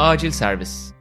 Acil servis.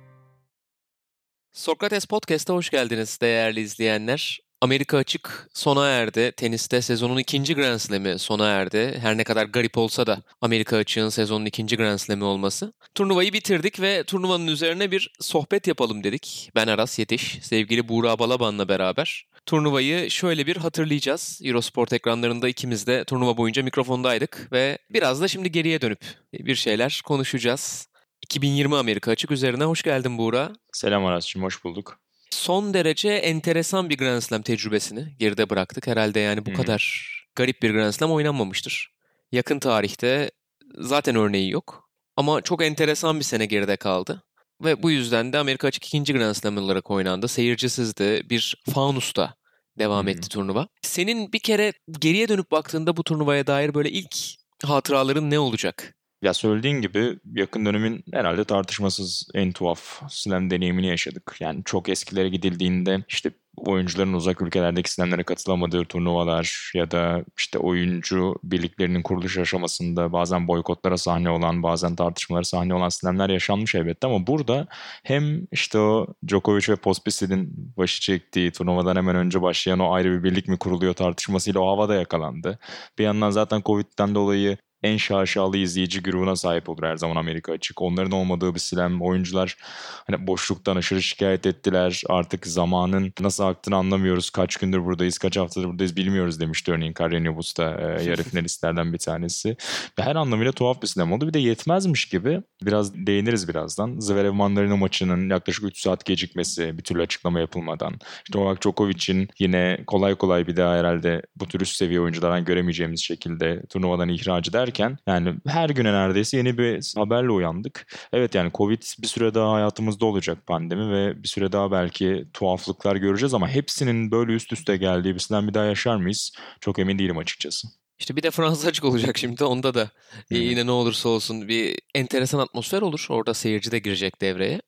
Sokrates Podcast'a hoş geldiniz değerli izleyenler. Amerika açık sona erdi. Teniste sezonun ikinci Grand Slam'i sona erdi. Her ne kadar garip olsa da Amerika açığın sezonun ikinci Grand Slam'i olması. Turnuvayı bitirdik ve turnuvanın üzerine bir sohbet yapalım dedik. Ben Aras Yetiş, sevgili Buğra Balaban'la beraber. Turnuvayı şöyle bir hatırlayacağız. Eurosport ekranlarında ikimiz de turnuva boyunca mikrofondaydık ve biraz da şimdi geriye dönüp bir şeyler konuşacağız. 2020 Amerika açık üzerine hoş geldin Buğra. Selam Aras'cığım, hoş bulduk. Son derece enteresan bir Grand Slam tecrübesini geride bıraktık. Herhalde yani bu Hı. kadar garip bir Grand Slam oynanmamıştır. Yakın tarihte zaten örneği yok. Ama çok enteresan bir sene geride kaldı. Ve bu yüzden de Amerika Açık ikinci Grand Slam olarak oynandı. Seyircisizdi. Bir faunusta devam hı. etti turnuva. Senin bir kere geriye dönüp baktığında bu turnuvaya dair böyle ilk hatıraların ne olacak? Ya söylediğin gibi yakın dönemin herhalde tartışmasız en tuhaf slam deneyimini yaşadık. Yani çok eskilere gidildiğinde işte oyuncuların uzak ülkelerdeki slamlere katılamadığı turnuvalar ya da işte oyuncu birliklerinin kuruluş aşamasında bazen boykotlara sahne olan bazen tartışmalara sahne olan slamler yaşanmış elbette ama burada hem işte o Djokovic ve Pospisi'nin başı çektiği turnuvadan hemen önce başlayan o ayrı bir birlik mi kuruluyor tartışmasıyla o havada yakalandı. Bir yandan zaten Covid'den dolayı en şaşalı izleyici grubuna sahip olur her zaman Amerika açık. Onların olmadığı bir slam oyuncular hani boşluktan aşırı şikayet ettiler. Artık zamanın nasıl aktığını anlamıyoruz. Kaç gündür buradayız, kaç haftadır buradayız bilmiyoruz demişti örneğin Carreño Busta e, yarı finalistlerden bir tanesi. Ve her anlamıyla tuhaf bir slam oldu. Bir de yetmezmiş gibi biraz değiniriz birazdan. Zverev Mandarino maçının yaklaşık 3 saat gecikmesi bir türlü açıklama yapılmadan. İşte Novak Djokovic'in yine kolay kolay bir daha herhalde bu tür üst seviye oyunculardan göremeyeceğimiz şekilde turnuvadan ihraç ederken yani her güne neredeyse yeni bir haberle uyandık. Evet yani Covid bir süre daha hayatımızda olacak pandemi ve bir süre daha belki tuhaflıklar göreceğiz ama hepsinin böyle üst üste geldiği bir slam bir daha yaşar mıyız? Çok emin değilim açıkçası. İşte bir de Fransa açık olacak şimdi. Onda da e, Hı hı. yine ne olursa olsun bir enteresan atmosfer olur. Orada seyirci de girecek devreye.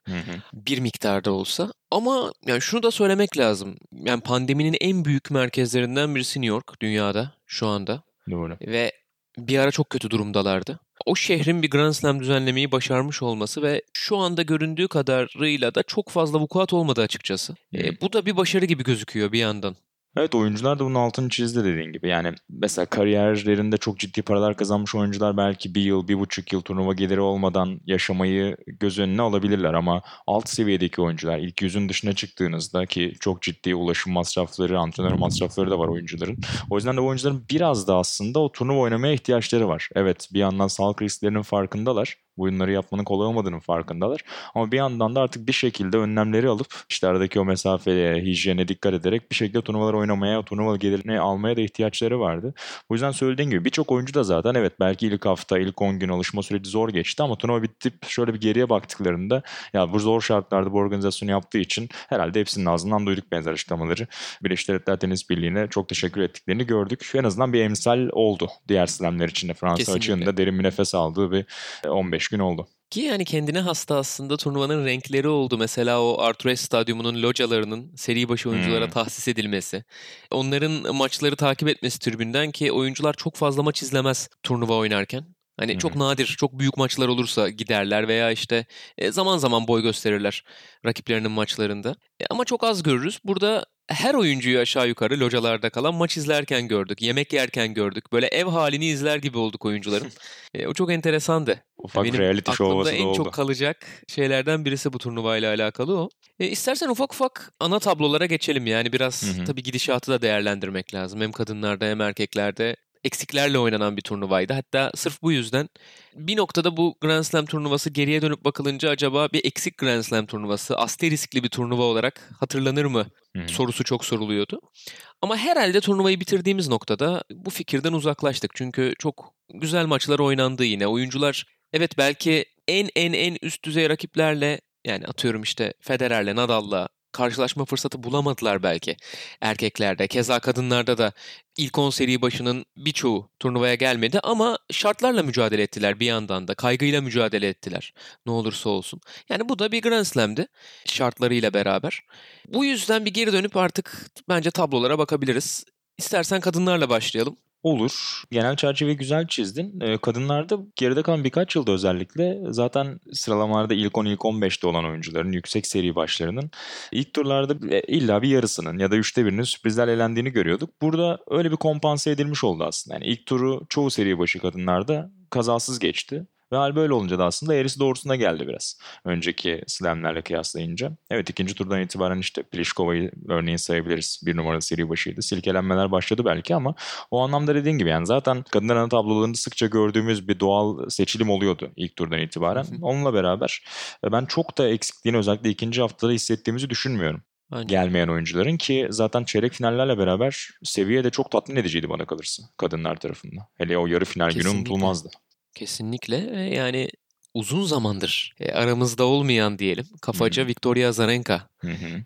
Bir miktarda olsa. Ama yani şunu da söylemek lazım. Yani pandeminin en büyük merkezlerinden birisi New York dünyada şu anda. Doğru. Ve bir ara çok kötü durumdalardı. O şehrin bir Grand Slam düzenlemeyi başarmış olması ve şu anda göründüğü kadarıyla da çok fazla vukuat olmadı açıkçası. E, bu da bir başarı gibi gözüküyor bir yandan. Evet oyuncular da bunun altını çizdi dediğin gibi. Yani mesela kariyerlerinde çok ciddi paralar kazanmış oyuncular belki bir yıl, bir buçuk yıl turnuva geliri olmadan yaşamayı göz önüne alabilirler. Ama alt seviyedeki oyuncular ilk yüzün dışına çıktığınızda ki çok ciddi ulaşım masrafları, antrenör masrafları da var oyuncuların. O yüzden de oyuncuların biraz da aslında o turnuva oynamaya ihtiyaçları var. Evet bir yandan sağlık risklerinin farkındalar bu oyunları yapmanın kolay olmadığının farkındalar. Ama bir yandan da artık bir şekilde önlemleri alıp işte aradaki o mesafeye, hijyene dikkat ederek bir şekilde turnuvalar oynamaya, turnuva gelirini almaya da ihtiyaçları vardı. O yüzden söylediğin gibi birçok oyuncu da zaten evet belki ilk hafta, ilk 10 gün alışma süreci zor geçti ama turnuva bitip şöyle bir geriye baktıklarında ya bu zor şartlarda bu organizasyonu yaptığı için herhalde hepsinin ağzından duyduk benzer açıklamaları. Birleşik Devletler Tenis Birliği'ne çok teşekkür ettiklerini gördük. En azından bir emsal oldu diğer slamler içinde. Fransa Kesinlikle. açığında derin bir nefes aldığı bir 15 5 gün oldu. Ki yani kendine hasta aslında turnuvanın renkleri oldu. Mesela o Arthur Stadyumu'nun localarının seri başı oyunculara hmm. tahsis edilmesi. Onların maçları takip etmesi tribünden ki oyuncular çok fazla maç izlemez turnuva oynarken. Hani hmm. çok nadir, çok büyük maçlar olursa giderler veya işte e, zaman zaman boy gösterirler rakiplerinin maçlarında. E, ama çok az görürüz. Burada her oyuncuyu aşağı yukarı localarda kalan maç izlerken gördük, yemek yerken gördük. Böyle ev halini izler gibi olduk oyuncuların. E, o çok enteresandı. Ufak Benim reality show havası da en oldu. çok kalacak şeylerden birisi bu turnuvayla alakalı o. E, istersen ufak ufak ana tablolara geçelim. Yani biraz Hı hı. tabii gidişatı da değerlendirmek lazım. Hem kadınlarda hem erkeklerde eksiklerle oynanan bir turnuvaydı. Hatta sırf bu yüzden bir noktada bu Grand Slam turnuvası geriye dönüp bakılınca acaba bir eksik Grand Slam turnuvası, asteriskli bir turnuva olarak hatırlanır mı hı. sorusu çok soruluyordu. Ama herhalde turnuvayı bitirdiğimiz noktada bu fikirden uzaklaştık. Çünkü çok güzel maçlar oynandı yine. Oyuncular evet belki en en en üst düzey rakiplerle yani atıyorum işte Federer'le, Nadal'la karşılaşma fırsatı bulamadılar belki erkeklerde. Keza kadınlarda da ilk 10 seri başının birçoğu turnuvaya gelmedi ama şartlarla mücadele ettiler bir yandan da. Kaygıyla mücadele ettiler. Ne olursa olsun. Yani bu da bir Grand Slam'di şartlarıyla beraber. Bu yüzden bir geri dönüp artık bence tablolara bakabiliriz. İstersen kadınlarla başlayalım. Olur. Genel çerçeveyi güzel çizdin. Ee, kadınlarda geride kalan birkaç yılda özellikle zaten sıralamalarda ilk 10 ilk 15'te olan oyuncuların yüksek seri başlarının ilk turlarda e, illa bir yarısının ya da üçte birinin sürprizler elendiğini görüyorduk. Burada öyle bir kompanse edilmiş oldu aslında. Yani ilk turu çoğu seri başı kadınlarda kazasız geçti. Ve hal böyle olunca da aslında eğrisi doğrusuna geldi biraz. Önceki slamlerle kıyaslayınca. Evet ikinci turdan itibaren işte Pliškova'yı örneğin sayabiliriz. Bir numaralı seri başıydı. Silkelenmeler başladı belki ama o anlamda dediğin gibi yani zaten kadınlar ana tablolarında sıkça gördüğümüz bir doğal seçilim oluyordu ilk turdan itibaren. Onunla beraber e, ben çok da eksikliğini özellikle ikinci haftada hissettiğimizi düşünmüyorum. Aynen. gelmeyen oyuncuların ki zaten çeyrek finallerle beraber seviye de çok tatmin ediciydi bana kalırsa kadınlar tarafından. Hele o yarı final Kesinlikle. günü unutulmazdı. Kesinlikle yani uzun zamandır e, aramızda olmayan diyelim kafaca Victoria Azarenka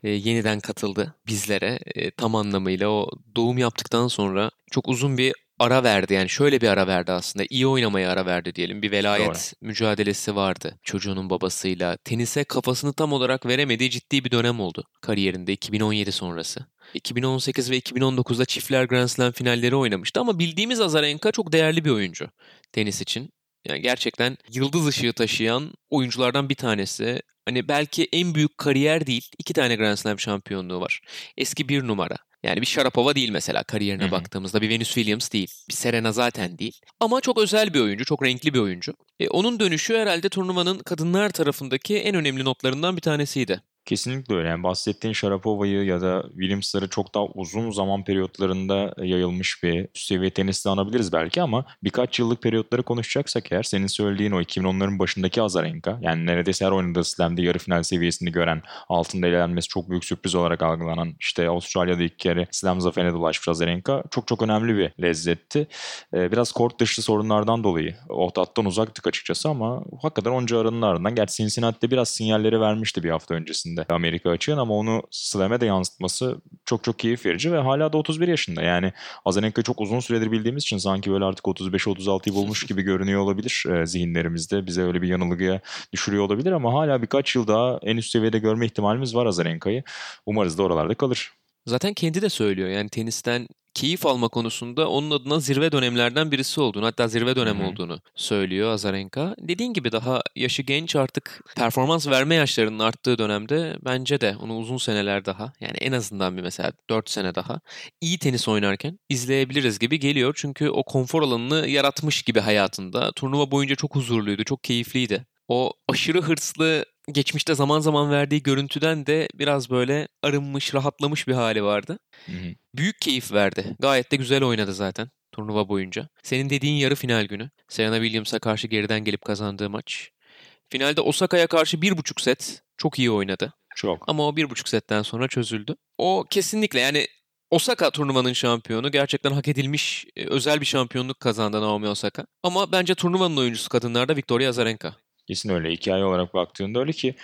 e, yeniden katıldı bizlere. E, tam anlamıyla o doğum yaptıktan sonra çok uzun bir ara verdi. Yani şöyle bir ara verdi aslında. İyi oynamaya ara verdi diyelim. Bir velayet Doğru. mücadelesi vardı çocuğunun babasıyla. Tenise kafasını tam olarak veremediği ciddi bir dönem oldu kariyerinde 2017 sonrası. 2018 ve 2019'da çiftler Grand Slam finalleri oynamıştı ama bildiğimiz Azarenka çok değerli bir oyuncu tenis için. Yani gerçekten yıldız ışığı taşıyan oyunculardan bir tanesi. Hani belki en büyük kariyer değil. iki tane Grand Slam şampiyonluğu var. Eski bir numara. Yani bir Sharapova değil mesela kariyerine Hı-hı. baktığımızda. Bir Venus Williams değil. Bir Serena zaten değil. Ama çok özel bir oyuncu. Çok renkli bir oyuncu. E, onun dönüşü herhalde turnuvanın kadınlar tarafındaki en önemli notlarından bir tanesiydi. Kesinlikle öyle. Yani bahsettiğin Sharapova'yı ya da Williams'ları çok daha uzun zaman periyotlarında yayılmış bir üst seviye tenisle anabiliriz belki ama birkaç yıllık periyotları konuşacaksak eğer senin söylediğin o 2010'ların başındaki Azarenka yani neredeyse her oynadığı slamde yarı final seviyesini gören altında elenmesi çok büyük sürpriz olarak algılanan işte Avustralya'da ilk kere slam zaferine dolaşmış Azarenka çok çok önemli bir lezzetti. Ee, biraz kort dışı sorunlardan dolayı o tattan uzaktık açıkçası ama hakikaten onca aranın ardından gerçi Cincinnati'de biraz sinyalleri vermişti bir hafta öncesinde içinde Amerika açığın ama onu Slam'e de yansıtması çok çok keyif verici ve hala da 31 yaşında. Yani Azarenka çok uzun süredir bildiğimiz için sanki böyle artık 35-36'yı bulmuş gibi görünüyor olabilir e, zihinlerimizde. Bize öyle bir yanılgıya düşürüyor olabilir ama hala birkaç yıl daha en üst seviyede görme ihtimalimiz var Azarenka'yı. Umarız da oralarda kalır. Zaten kendi de söylüyor yani tenisten keyif alma konusunda onun adına zirve dönemlerden birisi olduğunu hatta zirve dönem Hı-hı. olduğunu söylüyor Azarenka. Dediğin gibi daha yaşı genç artık performans verme yaşlarının arttığı dönemde bence de onu uzun seneler daha yani en azından bir mesela 4 sene daha iyi tenis oynarken izleyebiliriz gibi geliyor. Çünkü o konfor alanını yaratmış gibi hayatında. Turnuva boyunca çok huzurluydu, çok keyifliydi. O aşırı hırslı geçmişte zaman zaman verdiği görüntüden de biraz böyle arınmış, rahatlamış bir hali vardı. Hı hı. Büyük keyif verdi. Gayet de güzel oynadı zaten turnuva boyunca. Senin dediğin yarı final günü. Serena Williams'a karşı geriden gelip kazandığı maç. Finalde Osaka'ya karşı bir buçuk set çok iyi oynadı. Çok. Ama o bir buçuk setten sonra çözüldü. O kesinlikle yani Osaka turnuvanın şampiyonu. Gerçekten hak edilmiş e, özel bir şampiyonluk kazandı Naomi Osaka. Ama bence turnuvanın oyuncusu kadınlarda Victoria Azarenka. Kesin öyle. Hikaye olarak baktığında öyle ki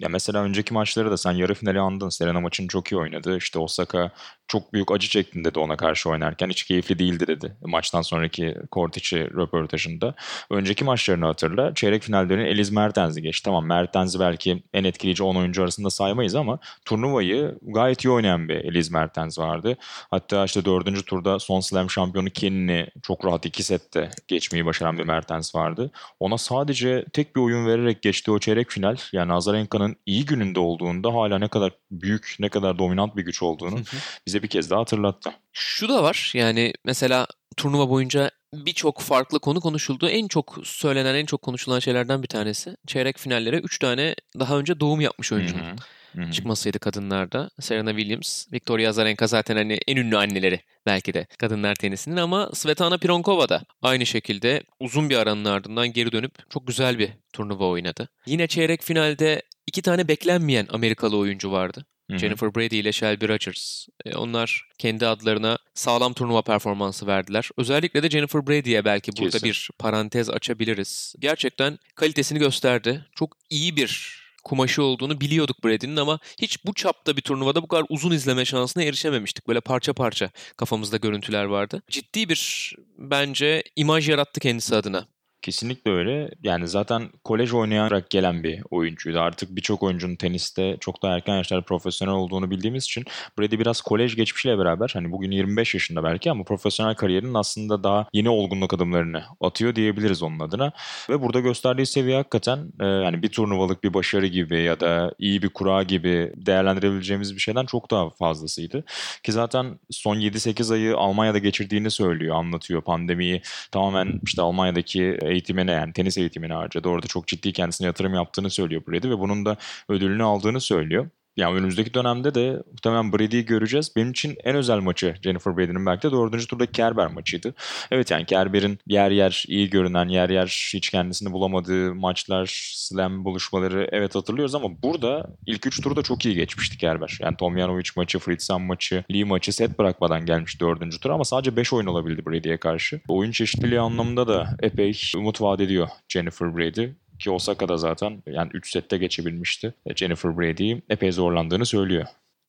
ya mesela önceki maçları da sen yarı finali andın. Serena maçını çok iyi oynadı. İşte Osaka çok büyük acı çektin dedi ona karşı oynarken. Hiç keyifli değildi dedi maçtan sonraki kort içi röportajında. Önceki maçlarını hatırla. Çeyrek finallerini Eliz Mertens'i geçti. Tamam Mertens'i belki en etkileyici 10 oyuncu arasında saymayız ama turnuvayı gayet iyi oynayan bir Eliz Mertens vardı. Hatta işte dördüncü turda son slam şampiyonu Kenini çok rahat iki sette geçmeyi başaran bir Mertens vardı. Ona sadece tek bir oyun vererek geçtiği o çeyrek final yani Azarenka'nın iyi gününde olduğunda hala ne kadar büyük, ne kadar dominant bir güç olduğunu bize bir kez daha hatırlattı. Şu da var yani mesela turnuva boyunca birçok farklı konu konuşuldu. En çok söylenen, en çok konuşulan şeylerden bir tanesi. Çeyrek finallere 3 tane daha önce doğum yapmış oyuncunun. Hı-hı. Hı-hı. çıkmasıydı kadınlarda. Serena Williams, Victoria Azarenka zaten hani en ünlü anneleri belki de kadınlar tenisinin ama Svetlana Pironkova da aynı şekilde uzun bir aranın ardından geri dönüp çok güzel bir turnuva oynadı. Yine çeyrek finalde iki tane beklenmeyen Amerikalı oyuncu vardı. Hı-hı. Jennifer Brady ile Shelby Rogers. E, onlar kendi adlarına sağlam turnuva performansı verdiler. Özellikle de Jennifer Brady'ye belki burada Kesin. bir parantez açabiliriz. Gerçekten kalitesini gösterdi. Çok iyi bir kumaşı olduğunu biliyorduk Brady'nin ama hiç bu çapta bir turnuvada bu kadar uzun izleme şansına erişememiştik. Böyle parça parça kafamızda görüntüler vardı. Ciddi bir bence imaj yarattı kendisi adına. Kesinlikle öyle. Yani zaten kolej oynayarak gelen bir oyuncuydu. Artık birçok oyuncunun teniste çok daha erken yaşlarda profesyonel olduğunu bildiğimiz için Brady biraz kolej geçmişiyle beraber hani bugün 25 yaşında belki ama profesyonel kariyerinin aslında daha yeni olgunluk adımlarını atıyor diyebiliriz onun adına. Ve burada gösterdiği seviye hakikaten e, yani bir turnuvalık bir başarı gibi ya da iyi bir kura gibi değerlendirebileceğimiz bir şeyden çok daha fazlasıydı. Ki zaten son 7-8 ayı Almanya'da geçirdiğini söylüyor, anlatıyor. Pandemiyi tamamen işte Almanya'daki eğitimine yani tenis eğitimine harcadı. Orada çok ciddi kendisine yatırım yaptığını söylüyor Brady ve bunun da ödülünü aldığını söylüyor. Yani önümüzdeki dönemde de muhtemelen Brady'yi göreceğiz. Benim için en özel maçı Jennifer Brady'nin belki de dördüncü turdaki Kerber maçıydı. Evet yani Kerber'in yer yer iyi görünen, yer yer hiç kendisini bulamadığı maçlar, slam buluşmaları evet hatırlıyoruz ama burada ilk üç turda çok iyi geçmişti Kerber. Yani Tomjanovic maçı, Fritzan maçı, Lee maçı set bırakmadan gelmiş dördüncü tur ama sadece 5 oyun olabildi Brady'ye karşı. Oyun çeşitliliği anlamında da epey umut vaat ediyor Jennifer Brady ki Osaka'da zaten yani 3 sette geçebilmişti. E, Jennifer Brady'yi epey zorlandığını söylüyor.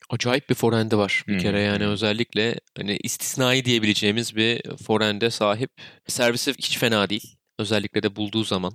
Acayip bir forehand'i var bir hmm. kere yani özellikle hani istisnai diyebileceğimiz bir forehand'e sahip. Servisi hiç fena değil. Özellikle de bulduğu zaman,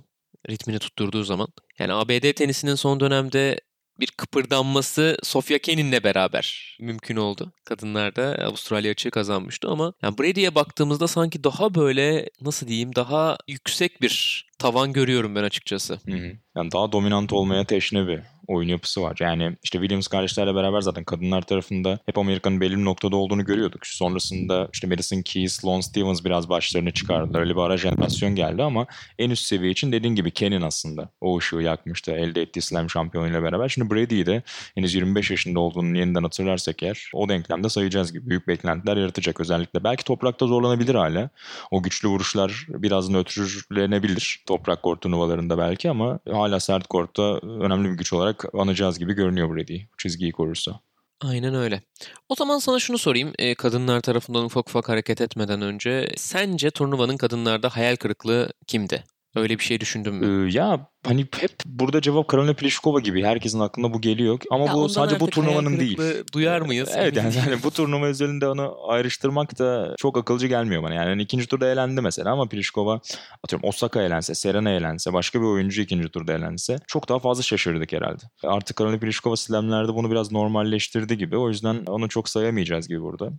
ritmini tutturduğu zaman. Yani ABD tenisinin son dönemde bir kıpırdanması Sofia Kenin'le beraber mümkün oldu. Kadınlar da Avustralya açığı kazanmıştı ama yani Brady'ye baktığımızda sanki daha böyle nasıl diyeyim daha yüksek bir tavan görüyorum ben açıkçası. Hı hı. Yani daha dominant olmaya teşne bir oyun yapısı var. Yani işte Williams kardeşlerle beraber zaten kadınlar tarafında hep Amerika'nın belli bir noktada olduğunu görüyorduk. Sonrasında işte Madison Keys, Lon Stevens biraz başlarını çıkardılar. Öyle bir ara jenerasyon geldi ama en üst seviye için dediğin gibi Kenin aslında o ışığı yakmıştı elde ettiği slam şampiyonuyla beraber. Şimdi Brady'yi de henüz 25 yaşında olduğunu yeniden hatırlarsak eğer o denklemde sayacağız gibi büyük beklentiler yaratacak özellikle. Belki toprakta zorlanabilir hala. O güçlü vuruşlar biraz nötrlenebilir toprak kort turnuvalarında belki ama hala sert kortta önemli bir güç olarak anacağız gibi görünüyor Brady çizgiyi korursa. Aynen öyle. O zaman sana şunu sorayım. E, kadınlar tarafından ufak ufak hareket etmeden önce sence turnuvanın kadınlarda hayal kırıklığı kimdi? Öyle bir şey düşündün mü? Ee, ya hani hep burada cevap Karolina Pliskova gibi herkesin aklına bu geliyor ama ya bu sadece bu turnuvanın değil. Duyar mıyız? Evet yani, yani bu turnuva özelinde onu ayrıştırmak da çok akılcı gelmiyor bana. Yani hani ikinci turda eğlendi mesela ama Pliskova atıyorum Osaka eğlense, Serena eğlense, başka bir oyuncu ikinci turda eğlense çok daha fazla şaşırdık herhalde. Artık Karolina Pliskova slamlerde bunu biraz normalleştirdi gibi. O yüzden onu çok sayamayacağız gibi burada.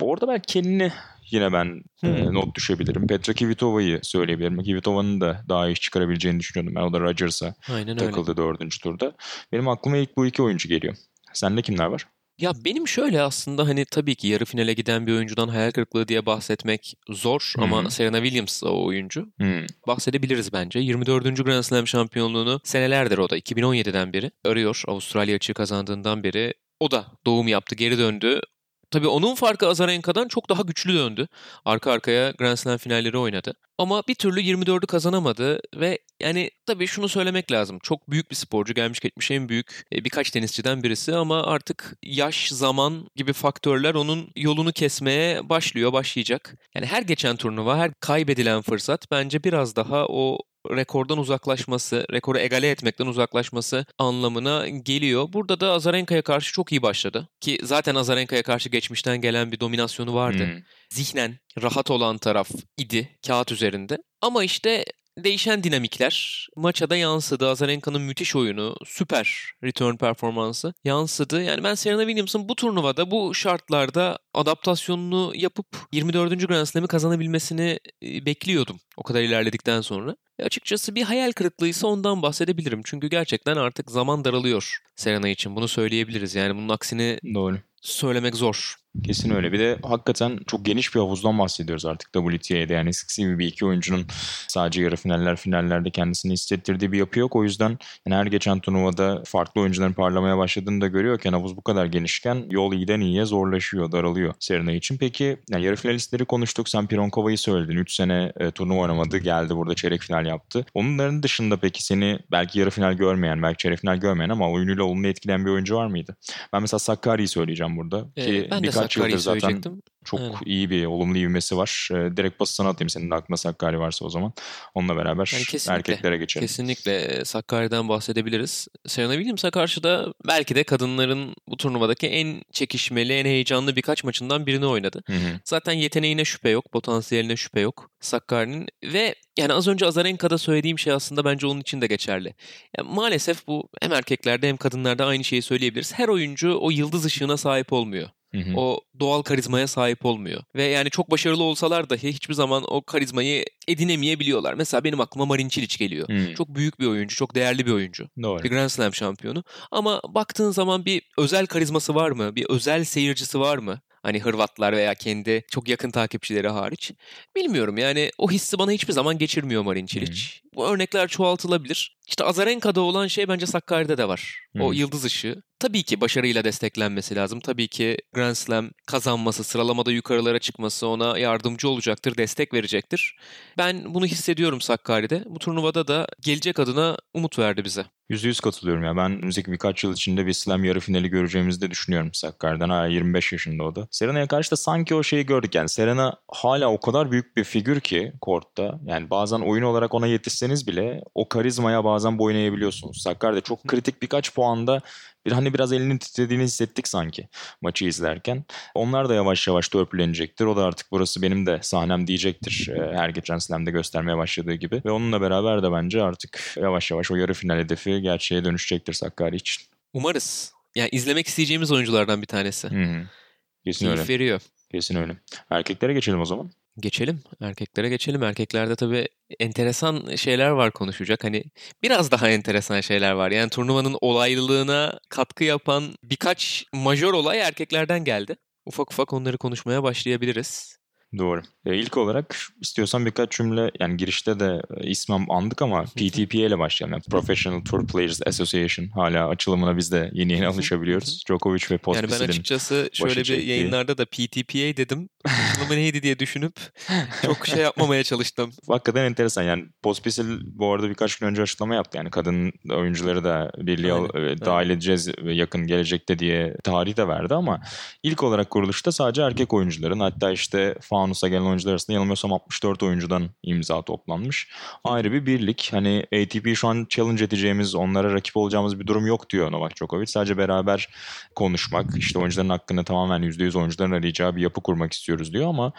Bu arada ben kendini yine ben e, hmm. e, not düşebilirim. Petra Kvitova'yı söyleyebilirim. Kvitova'nın da daha iyi çıkarabileceğini düşünüyordum. Ben o da Rodgers'a takıldı öyle. dördüncü turda. Benim aklıma ilk bu iki oyuncu geliyor. Sende kimler var? Ya benim şöyle aslında hani tabii ki yarı finale giden bir oyuncudan hayal kırıklığı diye bahsetmek zor hmm. ama Serena Williams o oyuncu. Hmm. Bahsedebiliriz bence. 24. Grand Slam şampiyonluğunu senelerdir o da 2017'den beri arıyor. Avustralya açığı kazandığından beri o da doğum yaptı, geri döndü. Tabii onun farkı Azarenka'dan çok daha güçlü döndü. Arka arkaya Grand Slam finalleri oynadı. Ama bir türlü 24'ü kazanamadı ve yani tabii şunu söylemek lazım. Çok büyük bir sporcu gelmiş geçmiş en büyük e, birkaç tenisçiden birisi ama artık yaş, zaman gibi faktörler onun yolunu kesmeye başlıyor, başlayacak. Yani her geçen turnuva, her kaybedilen fırsat bence biraz daha o rekordan uzaklaşması, rekoru egale etmekten uzaklaşması anlamına geliyor. Burada da Azarenka'ya karşı çok iyi başladı. Ki zaten Azarenka'ya karşı geçmişten gelen bir dominasyonu vardı. Hmm. Zihnen rahat olan taraf idi kağıt üzerinde. Ama işte değişen dinamikler maça da yansıdı. Azarenka'nın müthiş oyunu, süper return performansı yansıdı. Yani ben Serena Williams'ın bu turnuvada, bu şartlarda adaptasyonunu yapıp 24. Grand Slam'ı kazanabilmesini e, bekliyordum o kadar ilerledikten sonra. E açıkçası bir hayal kırıklığıysa ondan bahsedebilirim. Çünkü gerçekten artık zaman daralıyor Serena için. Bunu söyleyebiliriz. Yani bunun aksini Doğru. söylemek zor. Kesin öyle. Bir de hakikaten çok geniş bir havuzdan bahsediyoruz artık WTA'de. Yani eskisi gibi bir iki oyuncunun sadece yarı finaller, finallerde kendisini hissettirdiği bir yapı yok. O yüzden yani her geçen turnuvada farklı oyuncuların parlamaya başladığını da görüyorken havuz bu kadar genişken yol iyiden iyiye zorlaşıyor, daralıyor Serena için. Peki yani yarı finalistleri konuştuk. Sen Pironkova'yı söyledin. 3 sene e, turnuva oynamadı. Geldi burada çeyrek final yaptı. Onların dışında peki seni belki yarı final görmeyen, belki çeyrek final görmeyen ama oyunuyla olumlu etkileyen bir oyuncu var mıydı? Ben mesela Sakkari'yi söyleyeceğim burada. Ee, ki ben birkaç birkaç yıldır zaten çok Aynen. iyi bir olumlu ivmesi var. Ee, direkt pası sana atayım senin de aklına Sakkari varsa o zaman. Onunla beraber Yani kesinlikle. erkeklere geçelim. Kesinlikle e, Sakarya'dan bahsedebiliriz. Serena Williams'a karşı da belki de kadınların bu turnuvadaki en çekişmeli, en heyecanlı birkaç maçından birini oynadı. Hı hı. Zaten yeteneğine şüphe yok, potansiyeline şüphe yok Sakkari'nin ve yani az önce Azarenka'da söylediğim şey aslında bence onun için de geçerli. Yani maalesef bu hem erkeklerde hem kadınlarda aynı şeyi söyleyebiliriz. Her oyuncu o yıldız ışığına sahip olmuyor. Hı hı. O doğal karizmaya sahip olmuyor. Ve yani çok başarılı olsalar dahi hiçbir zaman o karizmayı edinemeyebiliyorlar. Mesela benim aklıma Marin Cilic geliyor. Hı. Çok büyük bir oyuncu, çok değerli bir oyuncu. Doğru. Bir Grand Slam şampiyonu. Ama baktığın zaman bir özel karizması var mı? Bir özel seyircisi var mı? Hani Hırvatlar veya kendi çok yakın takipçileri hariç. Bilmiyorum yani o hissi bana hiçbir zaman geçirmiyor Marin Cilic. Bu örnekler çoğaltılabilir. İşte Azarenka'da olan şey bence Sakkari'de de var. O Hı. yıldız ışığı. Tabii ki başarıyla desteklenmesi lazım. Tabii ki Grand Slam kazanması, sıralamada yukarılara çıkması ona yardımcı olacaktır, destek verecektir. Ben bunu hissediyorum Sakkari'de. Bu turnuvada da gelecek adına umut verdi bize. %100 katılıyorum ya. Ben önümüzdeki birkaç yıl içinde bir slam yarı finali göreceğimizi de düşünüyorum Sakkari'den. Hala 25 yaşında o da. Serena'ya karşı da sanki o şeyi gördük yani. Serena hala o kadar büyük bir figür ki kortta. Yani bazen oyun olarak ona yetişseniz bile o karizmaya bazen boyun eğebiliyorsunuz. Sakkari'de çok kritik birkaç puanda bir hani biraz elinin titrediğini hissettik sanki maçı izlerken. Onlar da yavaş yavaş törpülenecektir. O da artık burası benim de sahnem diyecektir. e, Her geçen slamde göstermeye başladığı gibi. Ve onunla beraber de bence artık yavaş yavaş o yarı final hedefi gerçeğe dönüşecektir Sakkari için. Umarız. Yani izlemek isteyeceğimiz oyunculardan bir tanesi. Hı hı. Kesin öyle. Keyif veriyor. Kesin öyle. Erkeklere geçelim o zaman. Geçelim. Erkeklere geçelim. Erkeklerde tabii enteresan şeyler var konuşacak. Hani biraz daha enteresan şeyler var. Yani turnuvanın olaylılığına katkı yapan birkaç majör olay erkeklerden geldi. Ufak ufak onları konuşmaya başlayabiliriz. Doğru. E, ilk olarak istiyorsan birkaç cümle yani girişte de e, ismim andık ama PTPA ile başlayalım. Yani Professional Tour Players Association. Hala açılımına biz de yeni yeni alışabiliyoruz. Djokovic ve Yani ben açıkçası şöyle bir çektiği- yayınlarda da PTPA dedim. Açılımı neydi diye düşünüp çok şey yapmamaya çalıştım. Hakikaten enteresan yani Pospisil bu arada birkaç gün önce açıklama yaptı yani kadın oyuncuları da birliğe Aynen, e, dahil edeceğiz ve yakın gelecekte diye tarih de verdi ama ilk olarak kuruluşta sadece erkek oyuncuların hatta işte Faunus'a gelen oyuncular arasında yanılmıyorsam 64 oyuncudan imza toplanmış. Ayrı bir birlik hani ATP şu an challenge edeceğimiz onlara rakip olacağımız bir durum yok diyor Novak Djokovic. Sadece beraber konuşmak işte oyuncuların hakkını tamamen %100 oyuncuların arayacağı bir yapı kurmak istiyoruz diyor ama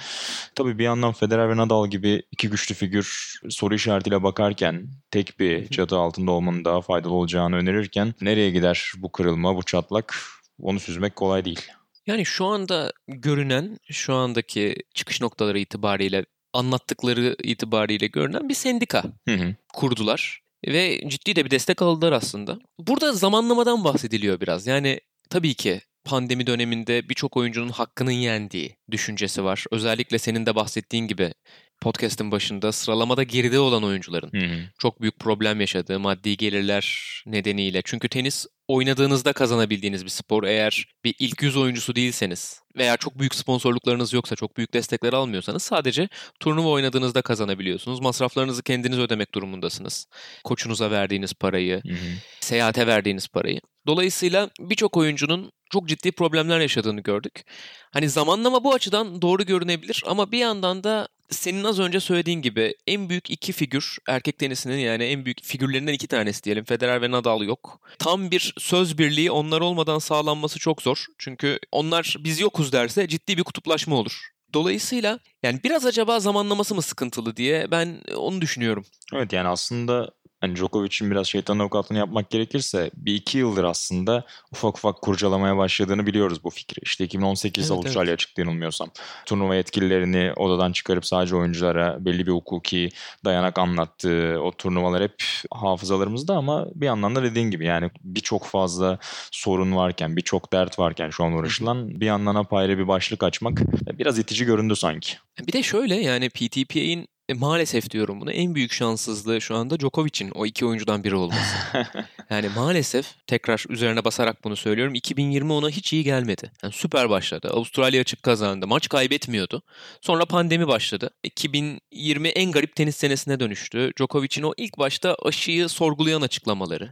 tabii bir yandan Federer ve Nadal gibi iki güçlü figür soru işaretiyle bakarken tek bir çatı altında olmanın daha faydalı olacağını önerirken nereye gider bu kırılma, bu çatlak onu süzmek kolay değil. Yani şu anda görünen, şu andaki çıkış noktaları itibariyle, anlattıkları itibariyle görünen bir sendika Hı hı. kurdular. Ve ciddi de bir destek aldılar aslında. Burada zamanlamadan bahsediliyor biraz. Yani tabii ki pandemi döneminde birçok oyuncunun hakkının yendiği düşüncesi var. Özellikle senin de bahsettiğin gibi podcast'ın başında sıralamada geride olan oyuncuların Hı hı. çok büyük problem yaşadığı maddi gelirler nedeniyle. Çünkü tenis oynadığınızda kazanabildiğiniz bir spor. Eğer bir ilk yüz oyuncusu değilseniz veya çok büyük sponsorluklarınız yoksa, çok büyük destekler almıyorsanız sadece turnuva oynadığınızda kazanabiliyorsunuz. Masraflarınızı kendiniz ödemek durumundasınız. Koçunuza verdiğiniz parayı, Hı hı. seyahate verdiğiniz parayı. Dolayısıyla birçok oyuncunun çok ciddi problemler yaşadığını gördük. Hani zamanlama bu açıdan doğru görünebilir ama bir yandan da senin az önce söylediğin gibi en büyük iki figür erkek tenisinin yani en büyük figürlerinden iki tanesi diyelim. Federer ve Nadal yok. Tam bir söz birliği onlar olmadan sağlanması çok zor. Çünkü onlar biz yokuz derse ciddi bir kutuplaşma olur. Dolayısıyla yani biraz acaba zamanlaması mı sıkıntılı diye ben onu düşünüyorum. Evet yani aslında hani Djokovic'in biraz şeytan avukatlığını yapmak gerekirse bir iki yıldır aslında ufak ufak kurcalamaya başladığını biliyoruz bu fikri. İşte 2018 Evet, Avustralya çıktı yanılmıyorsam. Turnuva yetkililerini odadan çıkarıp sadece oyunculara belli bir hukuki dayanak anlattığı o turnuvalar hep hafızalarımızda ama bir yandan da dediğin gibi yani birçok fazla sorun varken, birçok dert varken şu an uğraşılan bir yandan apayrı bir başlık açmak biraz itici göründü sanki. Bir de şöyle yani PTP'nin e, maalesef diyorum bunu en büyük şanssızlığı şu anda Djokovic'in o iki oyuncudan biri olması. yani maalesef tekrar üzerine basarak bunu söylüyorum 2020 ona hiç iyi gelmedi. Yani süper başladı. Avustralya açık kazandı. Maç kaybetmiyordu. Sonra pandemi başladı. 2020 en garip tenis senesine dönüştü. Djokovic'in o ilk başta aşıyı sorgulayan açıklamaları.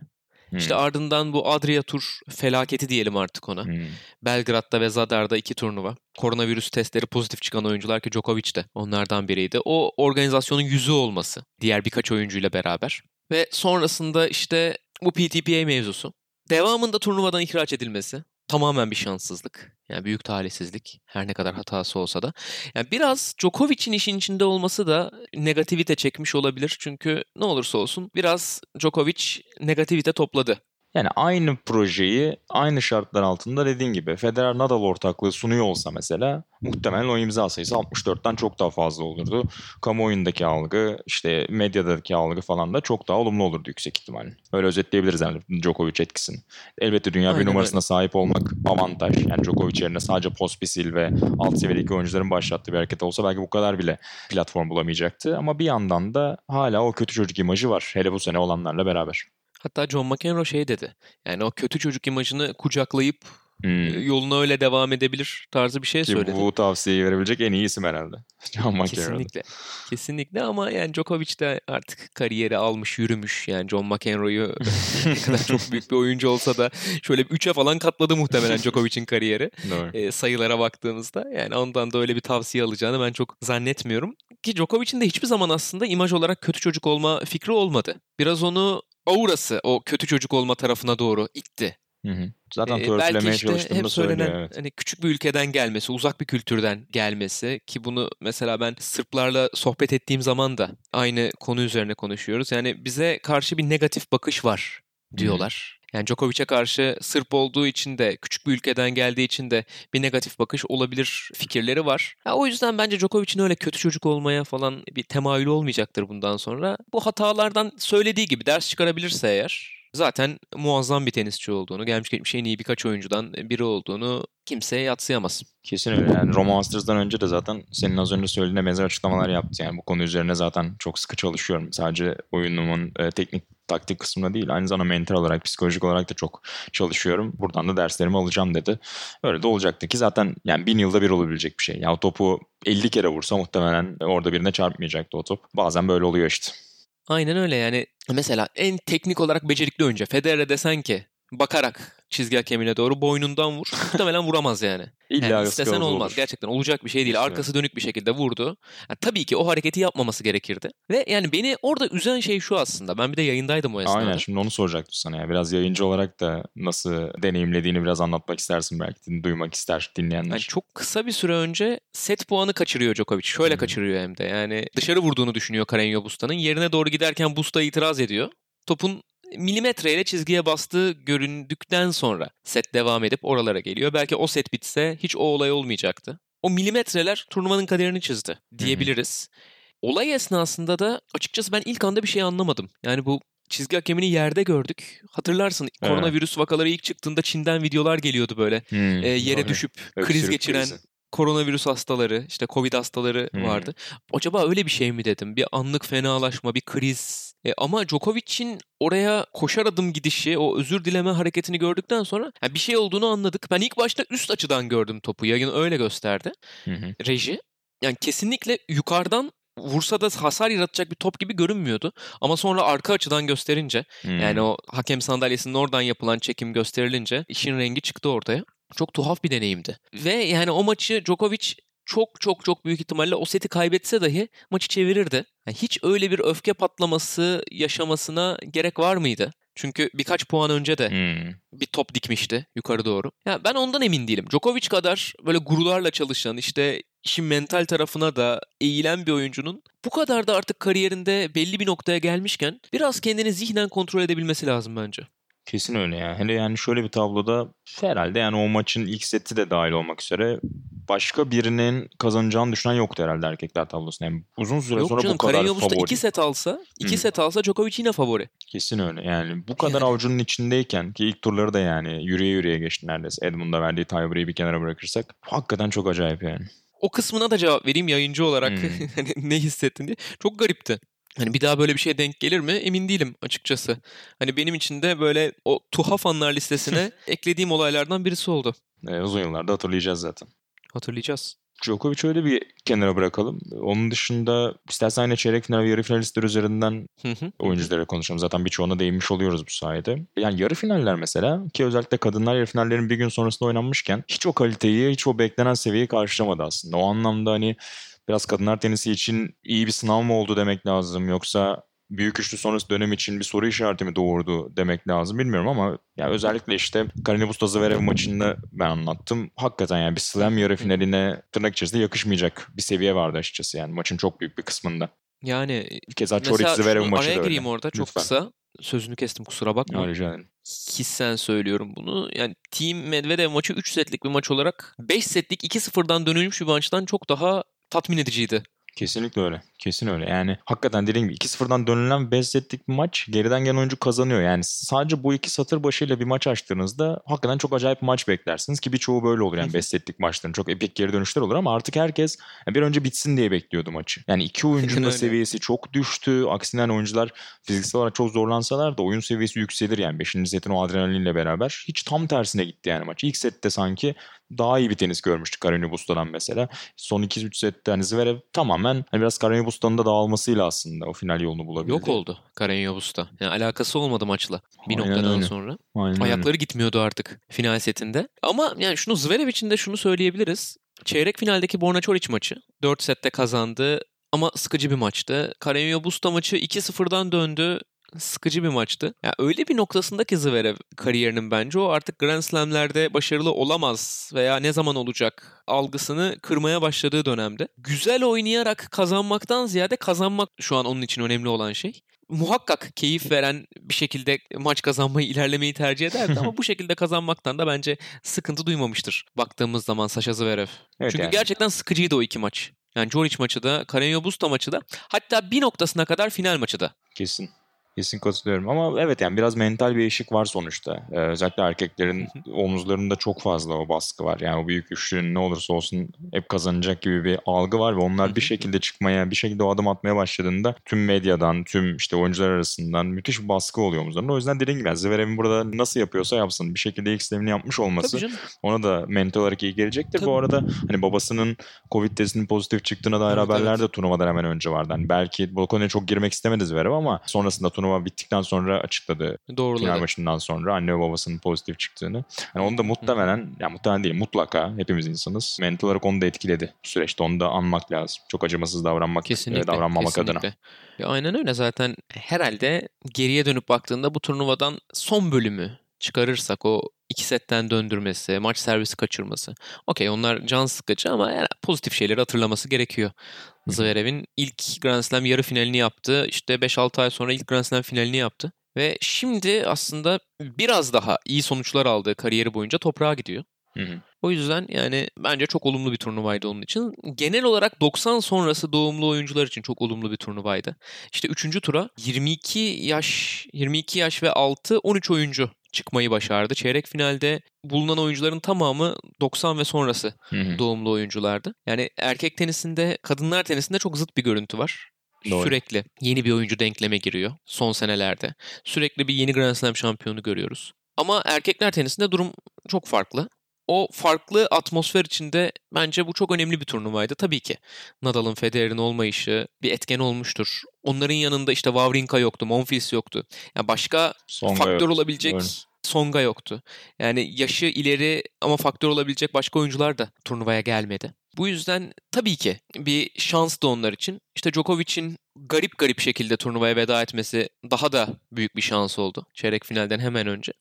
Hmm. İşte ardından bu Adria Tur felaketi diyelim artık ona. Hmm. Belgrad'da ve Zadar'da iki turnuva. Koronavirüs testleri pozitif çıkan oyuncular ki Djokovic de onlardan biriydi. O organizasyonun yüzü olması diğer birkaç oyuncuyla beraber. Ve sonrasında işte bu PTPA mevzusu. Devamında turnuvadan ihraç edilmesi tamamen bir şanssızlık. Yani büyük talihsizlik her ne kadar hatası olsa da. Yani biraz Djokovic'in işin içinde olması da negativite çekmiş olabilir. Çünkü ne olursa olsun biraz Djokovic negativite topladı. Yani aynı projeyi aynı şartlar altında dediğin gibi Federer Nadal ortaklığı sunuyor olsa mesela muhtemelen o imza sayısı 64'ten çok daha fazla olurdu. Kamuoyundaki algı, işte medyadaki algı falan da çok daha olumlu olurdu yüksek ihtimalle. Öyle özetleyebiliriz yani Djokovic etkisini. Elbette dünya bir Aynen numarasına öyle. sahip olmak avantaj. Yani Djokovic yerine sadece Pospisil ve alt seviyedeki oyuncuların başlattığı bir hareket olsa belki bu kadar bile platform bulamayacaktı. Ama bir yandan da hala o kötü çocuk imajı var. Hele bu sene olanlarla beraber. Hatta John McEnroe şey dedi. Yani o kötü çocuk imajını kucaklayıp Hmm. e, yoluna öyle devam edebilir tarzı bir şey Ki söyledi. bu tavsiyeyi verebilecek en iyi isim herhalde. John McEnroe. Kesinlikle. Kesinlikle ama yani Djokovic de artık kariyeri almış yürümüş. Yani John McEnroe'yu ne kadar çok büyük bir oyuncu olsa da şöyle 3'e falan katladı muhtemelen Djokovic'in kariyeri. E, sayılara baktığımızda. Yani ondan da öyle bir tavsiye alacağını ben çok zannetmiyorum. Ki Djokovic'in de hiçbir zaman aslında imaj olarak kötü çocuk olma fikri olmadı. Biraz onu aurası o kötü çocuk olma tarafına doğru itti. Hı hı. Zaten Ee, belki işte hep söylenen Evet. hani küçük bir ülkeden gelmesi, uzak bir kültürden gelmesi ki bunu mesela ben Sırplarla sohbet ettiğim zaman da aynı konu üzerine konuşuyoruz. Yani bize karşı bir negatif bakış var diyorlar. Yani Djokovic'e karşı Sırp olduğu için de küçük bir ülkeden geldiği için de bir negatif bakış olabilir fikirleri var. Ha, o yüzden bence Djokovic'in öyle kötü çocuk olmaya falan bir temayülü olmayacaktır bundan sonra. Bu hatalardan söylediği gibi ders çıkarabilirse eğer zaten muazzam bir tenisçi olduğunu, gelmiş geçmiş en iyi birkaç oyuncudan biri olduğunu kimseye yatsıyamaz. Kesin öyle yani Roma Masters'dan önce de zaten senin az önce söylediğine benzer açıklamalar yaptı. Yani bu konu üzerine zaten çok sıkı çalışıyorum. Sadece oyunumun e, teknik taktik kısmında değil aynı zamanda mental olarak psikolojik olarak da çok çalışıyorum. Buradan da derslerimi alacağım dedi. Öyle de olacaktı ki zaten yani bin yılda bir olabilecek bir şey. Ya o topu 50 kere vursa muhtemelen orada birine çarpmayacaktı o top. Bazen böyle oluyor işte. Aynen öyle yani mesela en teknik olarak becerikli oyuncu Federer'e desen ki bakarak çizgi hakemine doğru boynundan vur. Muhtemelen vuramaz yani. İlla Yani istesen olmaz. olur. Gerçekten olacak bir şey değil. Arkası dönük bir şekilde vurdu. Yani tabii ki o hareketi yapmaması gerekirdi. Ve yani beni orada üzen şey şu aslında. Ben bir de yayındaydım o esnada. Aynen şimdi onu soracaktım sana ya. Biraz yayıncı olarak da nasıl deneyimlediğini biraz anlatmak istersin belki. Duymak ister dinleyenler. Yani çok kısa bir süre önce set puanı kaçırıyor Djokovic. Şöyle Hı. kaçırıyor hem de. Yani dışarı vurduğunu düşünüyor Carreño Busta'nın. Yerine doğru giderken Busta itiraz ediyor. Topun milimetreyle çizgiye bastığı göründükten sonra set devam edip oralara geliyor. Belki o set bitse hiç o olay olmayacaktı. O milimetreler turnuvanın kaderini çizdi diyebiliriz. Olay esnasında da açıkçası ben ilk anda bir şey anlamadım. Yani bu çizgi hakemini yerde gördük. Hatırlarsın Evet. koronavirüs vakaları ilk çıktığında Çin'den videolar geliyordu böyle. Hmm, E, yere doğru. düşüp kriz Öksürük geçiren krizi. koronavirüs hastaları, işte Covid hastaları Hı. vardı. Acaba öyle bir şey mi dedim? Bir anlık fenalaşma, bir kriz. E, ama Djokovic'in oraya koşar adım gidişi, o özür dileme hareketini gördükten sonra ha, bir şey olduğunu anladık. Ben ilk başta üst açıdan gördüm topu. Yayın öyle gösterdi. Hı hı. Reji. Yani kesinlikle yukarıdan vursa da hasar yaratacak bir top gibi görünmüyordu. Ama sonra arka açıdan gösterince Hmm. yani o hakem sandalyesinin oradan yapılan çekim gösterilince işin rengi çıktı ortaya. Çok tuhaf bir deneyimdi. Ve yani o maçı Djokovic çok çok çok büyük ihtimalle o seti kaybetse dahi maçı çevirirdi. Yani hiç öyle bir öfke patlaması yaşamasına gerek var mıydı? Çünkü birkaç puan önce de Hmm. bir top dikmişti yukarı doğru. Ya ben ondan emin değilim. Djokovic kadar böyle gurularla çalışan işte işin mental tarafına da eğilen bir oyuncunun bu kadar da artık kariyerinde belli bir noktaya gelmişken biraz kendini zihnen kontrol edebilmesi lazım bence. Kesin öyle ya. Hele yani şöyle bir tabloda herhalde yani o maçın ilk seti de dahil olmak üzere başka birinin kazanacağını düşünen yoktu herhalde erkekler tablosunda. Yani uzun süre Yok sonra canım bu kadar Busta favori. iki set alsa, iki Hı. set alsa Djokovic yine favori. Kesin öyle. Yani bu kadar Yani. avucunun içindeyken ki ilk turları da yani yürüye yürüye geçti neredeyse. Edmund'a verdiği tiebreak'i bir kenara bırakırsak hakikaten çok acayip yani. O kısmına da cevap vereyim yayıncı olarak Hmm. ne hissettin diye. Çok garipti. Hani bir daha böyle bir şeye denk gelir mi emin değilim açıkçası. Hani benim için de böyle o tuhaf anlar listesine eklediğim olaylardan birisi oldu. Ee, uzun yıllarda hatırlayacağız zaten. Hatırlayacağız. Djokovic öyle bir kenara bırakalım. Onun dışında istersen yine çeyrek final ve yarı finalistler üzerinden oyunculara konuşalım. Zaten birçoğuna değinmiş oluyoruz bu sayede. Yani yarı finaller mesela ki özellikle kadınlar yarı finallerin bir gün sonrasında oynanmışken hiç o kaliteyi, hiç o beklenen seviyeyi karşılamadı aslında. O anlamda hani biraz kadınlar tenisi için iyi bir sınav mı oldu demek lazım yoksa büyük üçlü sonrası dönem için bir soru işareti mi doğurdu demek lazım bilmiyorum ama yani özellikle işte Karine Busta Zverev maçında ben anlattım. Hakikaten yani bir slam yarı finaline tırnak içerisinde yakışmayacak bir seviye vardı açıkçası yani maçın çok büyük bir kısmında. Yani Keza Çoric Zverev maçı araya da gireyim öyle. orada çok Lütfen. kısa. Sözünü kestim kusura bakma. Rica ederim. hissen söylüyorum bunu. Yani Team Medvedev maçı 3 setlik bir maç olarak 5 setlik 2-0'dan dönülmüş bir maçtan çok daha tatmin ediciydi. Kesinlikle öyle. Kesin öyle. Yani hakikaten dediğim gibi 2-0'dan dönülen 5 setlik bir maç geriden gelen oyuncu kazanıyor. Yani sadece bu iki satır başıyla bir maç açtığınızda hakikaten çok acayip bir maç beklersiniz ki birçoğu böyle olur. Yani 5 setlik maçların çok epik geri dönüşler olur ama artık herkes bir önce bitsin diye bekliyordu maçı. Yani iki oyuncunun da seviyesi çok düştü. Aksine hani oyuncular fiziksel olarak çok zorlansalar da oyun seviyesi yükselir yani 5. setin o adrenalinle beraber. Hiç tam tersine gitti yani maç. İlk sette sanki daha iyi bir tenis görmüştük Karolina Busta'dan mesela. Son 2-3 sette hani Zverev tamamen hani biraz Karolina Busta'nın da dağılmasıyla aslında o final yolunu bulabildi. Yok oldu Karen Busta. Yani alakası olmadı maçla bir Aynen noktadan öyle. sonra. Aynen öyle. Ayakları gitmiyordu artık final setinde. Ama yani şunu Zverev için de şunu söyleyebiliriz. Çeyrek finaldeki Borna Çoric maçı 4 sette kazandı ama sıkıcı bir maçtı. Karen Busta maçı 2-0'dan döndü. Sıkıcı bir maçtı. Ya öyle bir noktasında ki Zverev kariyerinin bence o artık Grand Slam'lerde başarılı olamaz veya ne zaman olacak algısını kırmaya başladığı dönemde. Güzel oynayarak kazanmaktan ziyade kazanmak şu an onun için önemli olan şey muhakkak keyif veren bir şekilde maç kazanmayı ilerlemeyi tercih ederdi ama bu şekilde kazanmaktan da bence sıkıntı duymamıştır baktığımız zaman Sasha Zverev. Evet Çünkü yani. gerçekten sıkıcıydı o iki maç. Yani Joric maçı da, Carreño Busta maçı da hatta bir noktasına kadar final maçı da. Kesin. Kesin katılıyorum ama evet yani biraz mental bir eşik var sonuçta. Ee, özellikle erkeklerin omuzlarında çok fazla o baskı var. Yani o büyük üçlünün ne olursa olsun hep kazanacak gibi bir algı var ve onlar bir şekilde çıkmaya, bir şekilde o adım atmaya başladığında tüm medyadan, tüm işte oyuncular arasından müthiş bir baskı oluyor omuzlarında. O yüzden dediğim gibi yani Zverev'in burada nasıl yapıyorsa yapsın. Bir şekilde ilk sistemini yapmış olması ona da mental olarak iyi gelecektir. Tabii. Bu arada hani babasının Covid testinin pozitif çıktığına dair Evet, haberler evet. de turnuvadan hemen önce vardı. Hani belki bu konuya çok girmek istemedi Zverev ama sonrasında turnuva bittikten sonra açıkladı. Final Doğruladı. maçından sonra anne ve babasının pozitif çıktığını. Yani onu da muhtemelen, yani muhtemelen değil mutlaka hepimiz insanız. Mental olarak onu da etkiledi bu süreçte. Onu da anmak lazım. Çok acımasız davranmak, Kesinlikle. e, davranmamak adına. kesinlikle. Ya aynen öyle zaten herhalde geriye dönüp baktığında bu turnuvadan son bölümü çıkarırsak o iki setten döndürmesi, maç servisi kaçırması. Okey onlar can sıkıcı ama yani pozitif şeyleri hatırlaması gerekiyor. Zverev'in ilk Grand Slam yarı finalini yaptı. İşte 5-6 ay sonra ilk Grand Slam finalini yaptı. Ve şimdi aslında biraz daha iyi sonuçlar aldığı kariyeri boyunca toprağa gidiyor. Hı hı. O yüzden yani bence çok olumlu bir turnuvaydı onun için. Genel olarak 90 sonrası doğumlu oyuncular için çok olumlu bir turnuvaydı. İşte 3. tura 22 yaş 22 yaş ve altı 13 oyuncu çıkmayı başardı. Çeyrek finalde bulunan oyuncuların tamamı 90 ve sonrası Hı hı. doğumlu oyunculardı. Yani erkek tenisinde, kadınlar tenisinde çok zıt bir görüntü var. Doğru. Sürekli yeni bir oyuncu denkleme giriyor son senelerde. Sürekli bir yeni Grand Slam şampiyonu görüyoruz. Ama erkekler tenisinde durum çok farklı. O farklı atmosfer içinde bence bu çok önemli bir turnuvaydı. Tabii ki Nadal'ın Federer'in olmayışı bir etken olmuştur. Onların yanında işte Wawrinka yoktu, Monfils yoktu. Yani başka Songa faktör yok. olabilecek Doğru. Songa yoktu. Yani yaşı ileri ama faktör olabilecek başka oyuncular da turnuvaya gelmedi. Bu yüzden tabii ki bir şans da onlar için. İşte Djokovic'in garip garip şekilde turnuvaya veda etmesi daha da büyük bir şans oldu. Çeyrek finalden hemen önce.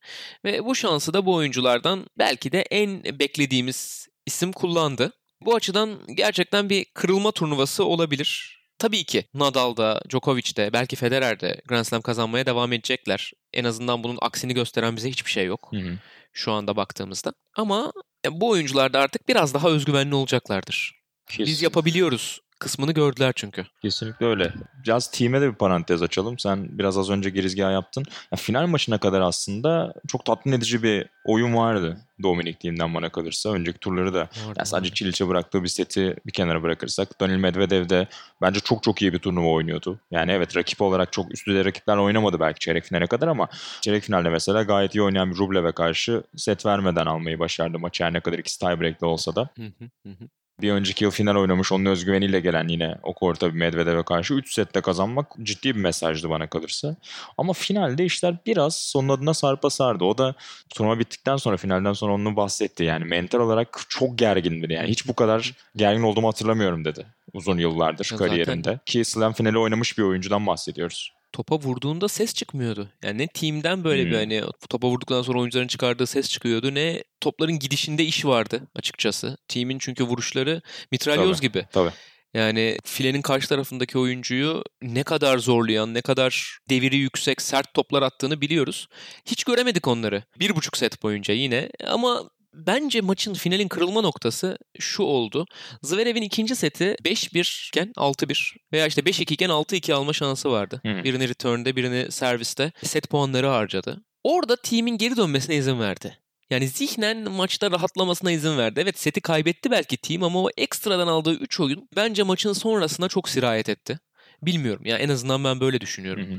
Ve bu şansı da bu oyunculardan belki de en beklediğimiz isim kullandı. Bu açıdan gerçekten bir kırılma turnuvası olabilir. Tabii ki Nadal da, Djokovic de, belki Federer de Grand Slam kazanmaya devam edecekler. En azından bunun aksini gösteren bize hiçbir şey yok Hı hı. şu anda baktığımızda. Ama e, bu oyuncular da artık biraz daha özgüvenli olacaklardır. Biz Kesin. yapabiliyoruz kısmını gördüler çünkü. Kesinlikle öyle. Biraz team'e de bir parantez açalım. Sen biraz az önce girizgah yaptın. Ya, final maçına kadar aslında çok tatmin edici bir oyun vardı Dominik Thiem'den bana kalırsa. Önceki turları da yani sadece Çiliç'e bıraktığı bir seti bir kenara bırakırsak Daniil Medvedev de bence çok çok iyi bir turnuva oynuyordu. Yani evet rakip olarak çok üst düzey rakiplerle oynamadı belki çeyrek finale kadar ama çeyrek finalde mesela gayet iyi oynayan bir Rublev'e karşı set vermeden almayı başardı maçı. Her ne kadar ikisi tiebreak'te olsa da. Hı hı, hı hı. Bir önceki yıl final oynamış onun özgüveniyle gelen yine o korta bir Medvedev'e karşı 3 sette kazanmak ciddi bir mesajdı bana kalırsa. Ama finalde işler biraz sonun adına sarpa sardı. O da turnuva bittikten sonra finalden sonra onu bahsetti. Yani mental olarak çok gergindir. Yani hiç bu kadar gergin olduğumu hatırlamıyorum dedi uzun yıllardır Ya zaten- kariyerinde. Ki slam finali oynamış bir oyuncudan bahsediyoruz. Topa vurduğunda ses çıkmıyordu. Yani ne team'den böyle bir Hmm. hani topa vurduktan sonra oyuncuların çıkardığı ses çıkıyordu ne topların gidişinde iş vardı açıkçası. Team'in çünkü vuruşları mitralyoz Tabii. gibi. Tabii. Yani filenin karşı tarafındaki oyuncuyu ne kadar zorlayan, ne kadar deviri yüksek, sert toplar attığını biliyoruz. Hiç göremedik onları. Bir buçuk set boyunca yine. Ama bence maçın finalin kırılma noktası şu oldu. Zverev'in ikinci seti 5-1 iken 6-1 veya işte 5-2 iken 6-2 alma şansı vardı. Hı. Birini return'de, birini serviste set puanları harcadı. Orada team'in geri dönmesine izin verdi. Yani zihnen maçta rahatlamasına izin verdi. Evet seti kaybetti belki team ama o ekstradan aldığı 3 oyun bence maçın sonrasına çok sirayet etti. Bilmiyorum ya en azından ben böyle düşünüyorum. Hı hı.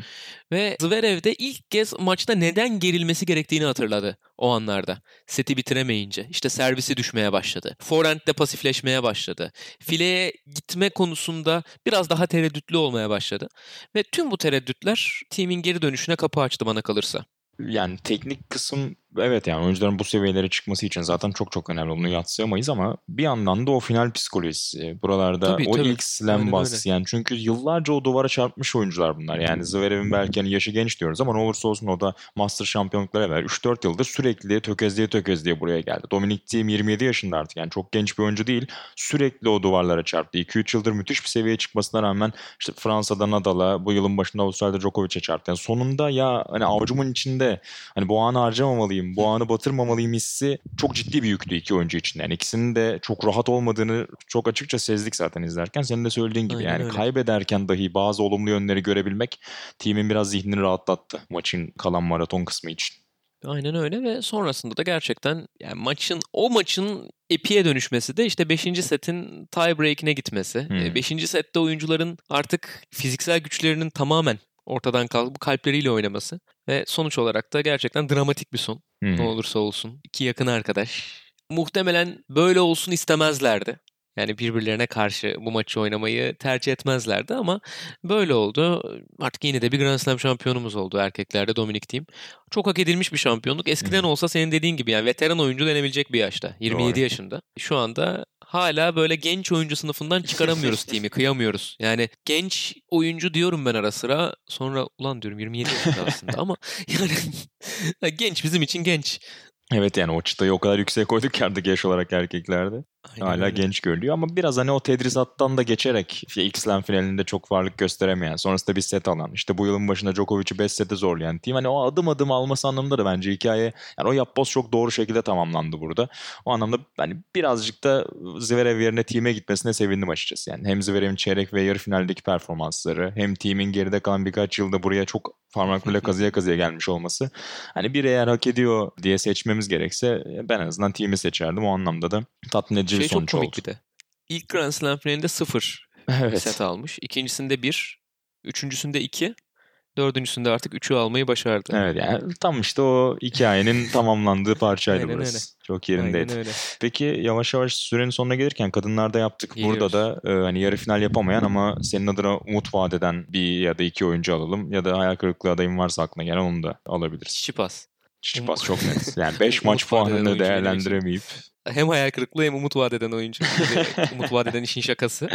Ve Zverev de ilk kez maçta neden gerilmesi gerektiğini hatırladı o anlarda. Seti bitiremeyince. işte servisi düşmeye başladı. Forehand'de pasifleşmeye başladı. Fileye gitme konusunda biraz daha tereddütlü olmaya başladı. Ve tüm bu tereddütler team'in geri dönüşüne kapı açtı bana kalırsa. Yani teknik kısım evet yani oyuncuların bu seviyelere çıkması için zaten çok çok önemli. Bunu yatsıyamayız ama bir yandan da o final psikolojisi. Buralarda Tabii, o tabii. ilk slam Aynen bas. Yani çünkü yıllarca o duvara çarpmış oyuncular bunlar. Yani Zverev'in belki hani yaşı genç diyoruz ama ne olursa olsun o da Master şampiyonlukları evvel 3-4 yıldır sürekli tökezliye tökezliye buraya geldi. Dominic Thiem 27 yaşında artık yani çok genç bir oyuncu değil. Sürekli o duvarlara çarptı. 2-3 yıldır müthiş bir seviyeye çıkmasına rağmen işte Fransa'da Nadal'a, bu yılın başında Avustralya'da Djokovic'e çarptı. Yani sonunda ya hani avucumun içinde hani bu anı harcamamalıyım, bu anı batırmamalıyım hissi çok ciddi bir yüktü iki oyuncu için. Yani ikisinin de çok rahat olmadığını çok açıkça sezdik zaten izlerken. Senin de söylediğin gibi Aynen yani öyle. kaybederken dahi bazı olumlu yönleri görebilmek timin biraz zihnini rahatlattı maçın kalan maraton kısmı için. Aynen öyle ve sonrasında da gerçekten yani maçın o maçın epiye dönüşmesi de işte 5. setin tie break'ine gitmesi. Hmm. 5. sette oyuncuların artık fiziksel güçlerinin tamamen ortadan kalkıp kalpleriyle oynaması ve sonuç olarak da gerçekten dramatik bir son. Hı. Ne olursa olsun. İki yakın arkadaş. Muhtemelen böyle olsun istemezlerdi. Yani birbirlerine karşı bu maçı oynamayı tercih etmezlerdi ama böyle oldu. Artık yine de bir Grand Slam şampiyonumuz oldu erkeklerde Dominic Thiem. Çok hak edilmiş bir şampiyonluk. Eskiden olsa senin dediğin gibi yani veteran oyuncu denebilecek bir yaşta. 27 Doğru. yaşında. Şu anda hala böyle genç oyuncu sınıfından çıkaramıyoruz Thiem'i. Kıyamıyoruz. Yani genç oyuncu diyorum ben ara sıra. Sonra ulan diyorum 27 yaşında aslında ama yani genç bizim için genç. Evet yani o çıtayı o kadar yüksek koyduk ki artık yaş olarak erkeklerde. Aynen Hala öyle. genç görülüyor ama biraz hani o tedrisattan da geçerek işte slam finalinde çok varlık gösteremeyen sonrasında bir set alan işte bu yılın başında Djokovic'i 5 sete zorlayan team hani o adım adım alması anlamında da bence hikaye yani o yapboz çok doğru şekilde tamamlandı burada. O anlamda hani birazcık da Zverev yerine team'e gitmesine sevindim açıkçası. Yani hem Zverev'in çeyrek ve yarı finaldeki performansları hem team'in geride kalan birkaç yılda buraya çok parmakla kazıya kazıya gelmiş olması. Hani bir eğer hak ediyor diye seçmemiz gerekse ben en azından team'i seçerdim. O anlamda da tatmin edici Şey bir çok sonuç komik oldu. bir de. İlk Grand Slam finalinde 0 Evet. set almış. İkincisinde 1. Üçüncüsünde 2. Dördüncüsünde artık 3'ü almayı başardı. Evet yani tam işte o hikayenin tamamlandığı parçaydı Aynen burası. öyle. Çok Aynen yerindeydi. öyle. Peki yavaş yavaş sürenin sonuna gelirken kadınlarda yaptık. Burada da e, hani yarı final yapamayan ama senin adına umut vaat eden bir ya da iki oyuncu alalım. Ya da hayal kırıklığı adayın varsa aklına gelen onu da alabiliriz. Çiçipas. Çiçipas çok net. Yani 5 Umut maç puanını için. değerlendiremeyip Hem hayal kırıklığı hem umut vaat eden oyuncu. Umut vaat eden işin şakası.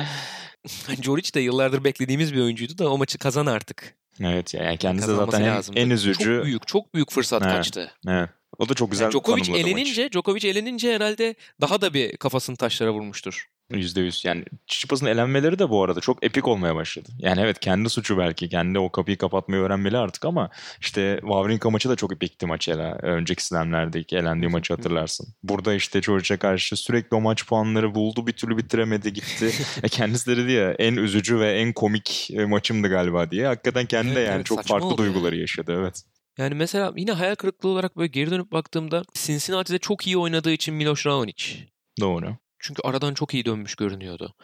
Joric de yıllardır beklediğimiz bir oyuncuydu da o maçı kazan artık. evet yani kendisi de zaten en, lazımdı. en üzücü. Çok büyük, çok büyük fırsat Evet. kaçtı. Evet. O da çok güzel Yani Djokovic elenince, Djokovic elenince herhalde daha da bir kafasını taşlara vurmuştur. %100 yani Çiçipas'ın elenmeleri de bu arada çok epik olmaya başladı. Yani evet kendi suçu belki. Kendi o kapıyı kapatmayı öğrenmeli artık ama işte Wawrinka maçı da çok epikti maç hele. Önceki slamlerdeki elendiği maçı hatırlarsın. Burada işte George'a karşı sürekli o maç puanları buldu bir türlü bitiremedi gitti. e kendisi de dedi ya en üzücü ve en komik e, maçımdı galiba diye. Hakikaten kendi de Evet, yani evet, çok farklı duyguları yani. yaşadı evet. Yani mesela yine hayal kırıklığı olarak böyle geri dönüp baktığımda Cincinnati'de çok iyi oynadığı için Miloš Raonic. Doğru. Çünkü aradan çok iyi dönmüş görünüyordu.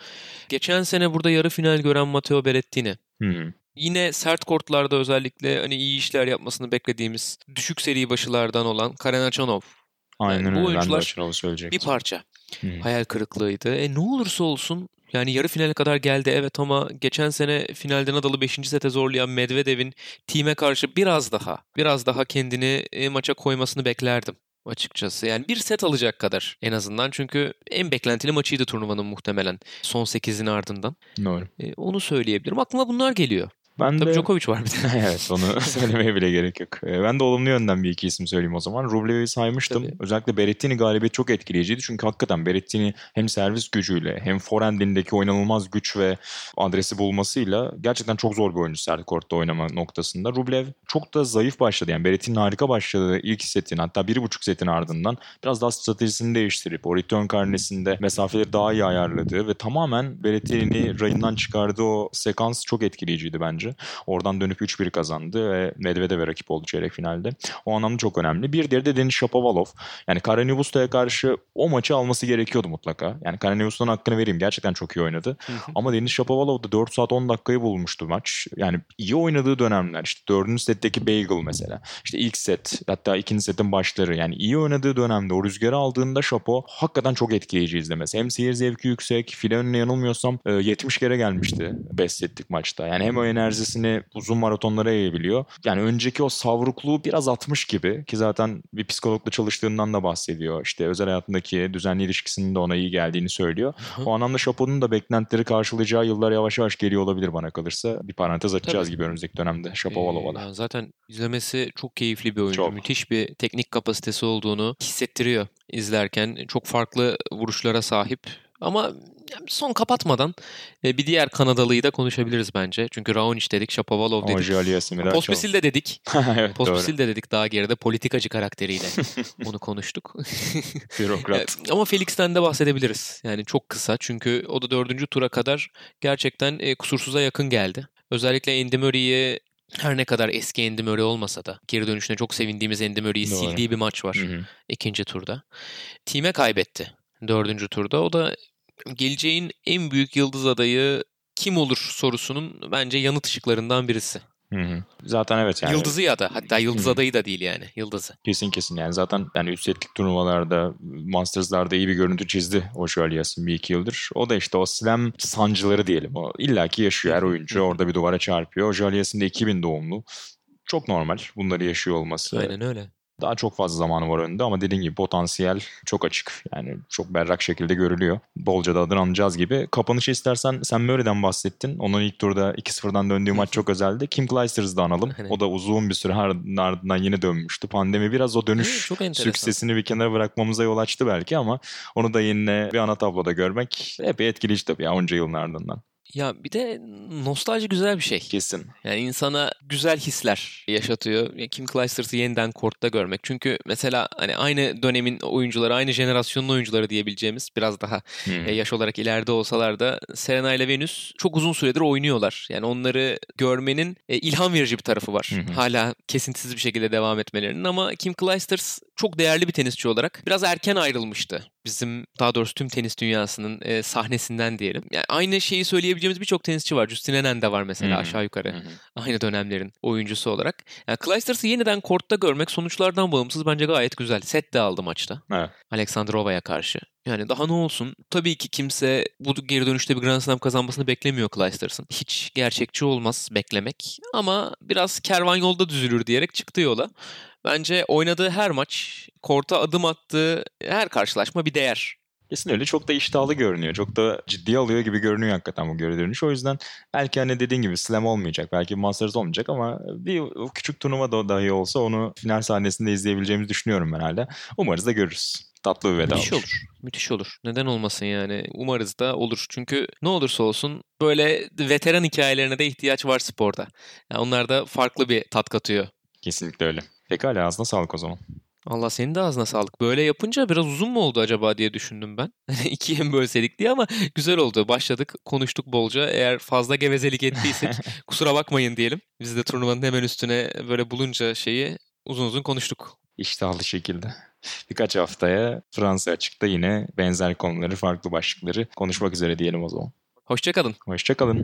Geçen sene burada yarı final gören Matteo Berrettini. Hmm. Yine sert kortlarda özellikle hani iyi işler yapmasını beklediğimiz düşük seri başılardan olan Karen Achanov. Aynen Yani bu öyle. De oyuncular bir parça. Hı. Hayal kırıklığıydı. E ne olursa olsun yani yarı finale kadar geldi evet ama geçen sene finalde Nadal'ı 5. sete zorlayan Medvedev'in time karşı biraz daha biraz daha kendini e, maça koymasını beklerdim açıkçası. Yani bir set alacak kadar en azından çünkü en beklentili maçıydı turnuvanın muhtemelen son 8'in ardından. Doğru. E, onu söyleyebilirim. Aklıma bunlar geliyor. Ben Tabii de... Djokovic var bir de. evet onu söylemeye bile gerek yok. Ee, Ben de olumlu yönden bir iki isim söyleyeyim o zaman. Rublev'i saymıştım. Tabii. Özellikle Berrettini galibiyeti çok etkileyiciydi. Çünkü hakikaten Berrettini hem servis gücüyle hem forehandindeki oynanılmaz güç ve adresi bulmasıyla gerçekten çok zor bir oyuncu sert kortta oynama noktasında. Rublev çok da zayıf başladı. Yani Berrettini harika başladı ilk setin hatta bir buçuk setin ardından biraz daha stratejisini değiştirip o return karnesinde mesafeleri daha iyi ayarladı ve tamamen Berrettini'ni rayından çıkardığı o sekans çok etkileyiciydi bence. Oradan dönüp 3-1 kazandı ve Medvedev'e rakip oldu çeyrek finalde. O anlamda çok önemli. Bir diğeri de Denis Shapovalov. Yani Karanivusta'ya karşı o maçı alması gerekiyordu mutlaka. Yani Karanivusta'nın hakkını vereyim. Gerçekten çok iyi oynadı. Ama Denis Shapovalov da 4 saat 10 dakikayı bulmuştu maç. Yani iyi oynadığı dönemler. İşte 4. setteki Bagel mesela. İşte ilk set hatta ikinci setin başları. Yani iyi oynadığı dönemde o rüzgarı aldığında Shapo hakikaten çok etkileyici izlemesi. Hem seyir zevki yüksek. File önüne yanılmıyorsam e, 70 kere gelmişti 5 setlik maçta. Yani hem o enerjisini uzun maratonlara yayabiliyor. Yani önceki o savrukluğu biraz atmış gibi ki zaten bir psikologla çalıştığından da bahsediyor. İşte özel hayatındaki düzenli ilişkisinin de ona iyi geldiğini söylüyor. Hı. O anlamda Chapeau'nun da beklentileri karşılayacağı yıllar yavaş yavaş geliyor olabilir bana kalırsa. Bir parantez açacağız Tabii. gibi önümüzdeki dönemde da. Ee, yani zaten izlemesi çok keyifli bir oyuncu. Çok. Müthiş bir teknik kapasitesi olduğunu hissettiriyor izlerken. Çok farklı vuruşlara sahip. Ama son kapatmadan e, bir diğer Kanadalıyı da konuşabiliriz bence. Çünkü Raonic dedik, Shapovalov dedik. Pospisil de dedik. evet. Pospisil de dedik daha geride politikacı karakteriyle. Onu konuştuk. Bürokrat. Evet, Ama Felix'ten de bahsedebiliriz. Yani çok kısa çünkü o da dördüncü tura kadar gerçekten e, kusursuza yakın geldi. Özellikle Andy Murray'i her ne kadar eski Andy Murray olmasa da geri dönüşüne çok sevindiğimiz Andy Murray'i sildiği bir maç var Hı hı. ikinci turda. Time kaybetti dördüncü turda. O da geleceğin en büyük yıldız adayı kim olur sorusunun bence yanıt ışıklarından birisi. Hı hı. Zaten evet yani. Yıldızı ya da hatta yıldız Hı. adayı da değil yani yıldızı. Kesin kesin yani zaten yani üst setlik turnuvalarda Masters'larda iyi bir görüntü çizdi o Jaliyas'ın bir iki yıldır. O da işte o slam sancıları diyelim. O illaki yaşıyor her oyuncu orada bir duvara çarpıyor. O Jaliyas'ın da 2000 doğumlu. Çok normal bunları yaşıyor olması. Aynen öyle. Daha çok fazla zamanı var önünde ama dediğim gibi potansiyel çok açık. Yani çok berrak şekilde görülüyor. Bolca da adını anacağız gibi. Kapanışı istersen sen Murray'den bahsettin. Onun ilk turda 2-0'dan döndüğü maç çok özeldi. Kim Clijsters'ı da analım. Aynen. O da uzun bir süre ardından yine dönmüştü. Pandemi biraz o dönüş Evet, süksesini bir kenara bırakmamıza yol açtı belki ama onu da yine bir ana tabloda görmek epey etkileyici tabii ya onca yılın ardından. Ya bir de nostalji güzel bir şey. Kesin. Yani insana güzel hisler yaşatıyor. Ya Kim Clijsters'ı yeniden kortta görmek. Çünkü mesela hani aynı dönemin oyuncuları, aynı jenerasyonun oyuncuları diyebileceğimiz biraz daha Hı. e, yaş olarak ileride olsalar da Serena ile Venus çok uzun süredir oynuyorlar. Yani onları görmenin e, ilham verici bir tarafı var. Hı. Hala kesintisiz bir şekilde devam etmelerinin ama Kim Clijsters çok değerli bir tenisçi olarak biraz erken ayrılmıştı. Bizim daha doğrusu tüm tenis dünyasının e, sahnesinden diyelim. Yani aynı şeyi söyleyebileceğimiz birçok tenisçi var. Justin Henin de var mesela hı. aşağı yukarı hı. aynı dönemlerin oyuncusu olarak. Yani Clijsters'ı yeniden kortta görmek sonuçlardan bağımsız bence gayet güzel. Set de aldı maçta. Evet. Alexandrova'ya karşı. Yani daha ne olsun? Tabii ki kimse bu geri dönüşte bir Grand Slam kazanmasını beklemiyor Clijsters'ın. Hiç gerçekçi olmaz beklemek. Ama biraz kervan yolda düzülür diyerek çıktı yola. Bence oynadığı her maç, korta adım attığı her karşılaşma bir değer. Kesin öyle. Çok da iştahlı görünüyor. Çok da ciddiye alıyor gibi görünüyor hakikaten bu geri dönüş. O yüzden belki hani dediğin gibi slam olmayacak. Belki Masters olmayacak ama bir küçük turnuva da dahi olsa onu final sahnesinde izleyebileceğimizi düşünüyorum ben hala. Umarız da görürüz. Tatlı bir veda Müthiş olur. Müthiş olur. Neden olmasın yani? Umarız da olur. Çünkü ne olursa olsun böyle veteran hikayelerine de ihtiyaç var sporda. Yani onlar da farklı bir tat katıyor. Kesinlikle öyle. Pekala ağzına sağlık o zaman. Allah senin de ağzına sağlık. Böyle yapınca biraz uzun mu oldu acaba diye düşündüm ben. İkiye mi bölseydik diye ama güzel oldu. Başladık, konuştuk bolca. Eğer fazla gevezelik ettiysek kusura bakmayın diyelim. Biz de turnuvanın hemen üstüne böyle bulunca şeyi uzun uzun konuştuk. İştahlı şekilde. Birkaç haftaya Fransa açıkta yine benzer konuları, farklı başlıkları konuşmak üzere diyelim o zaman. Hoşçakalın. Hoşçakalın.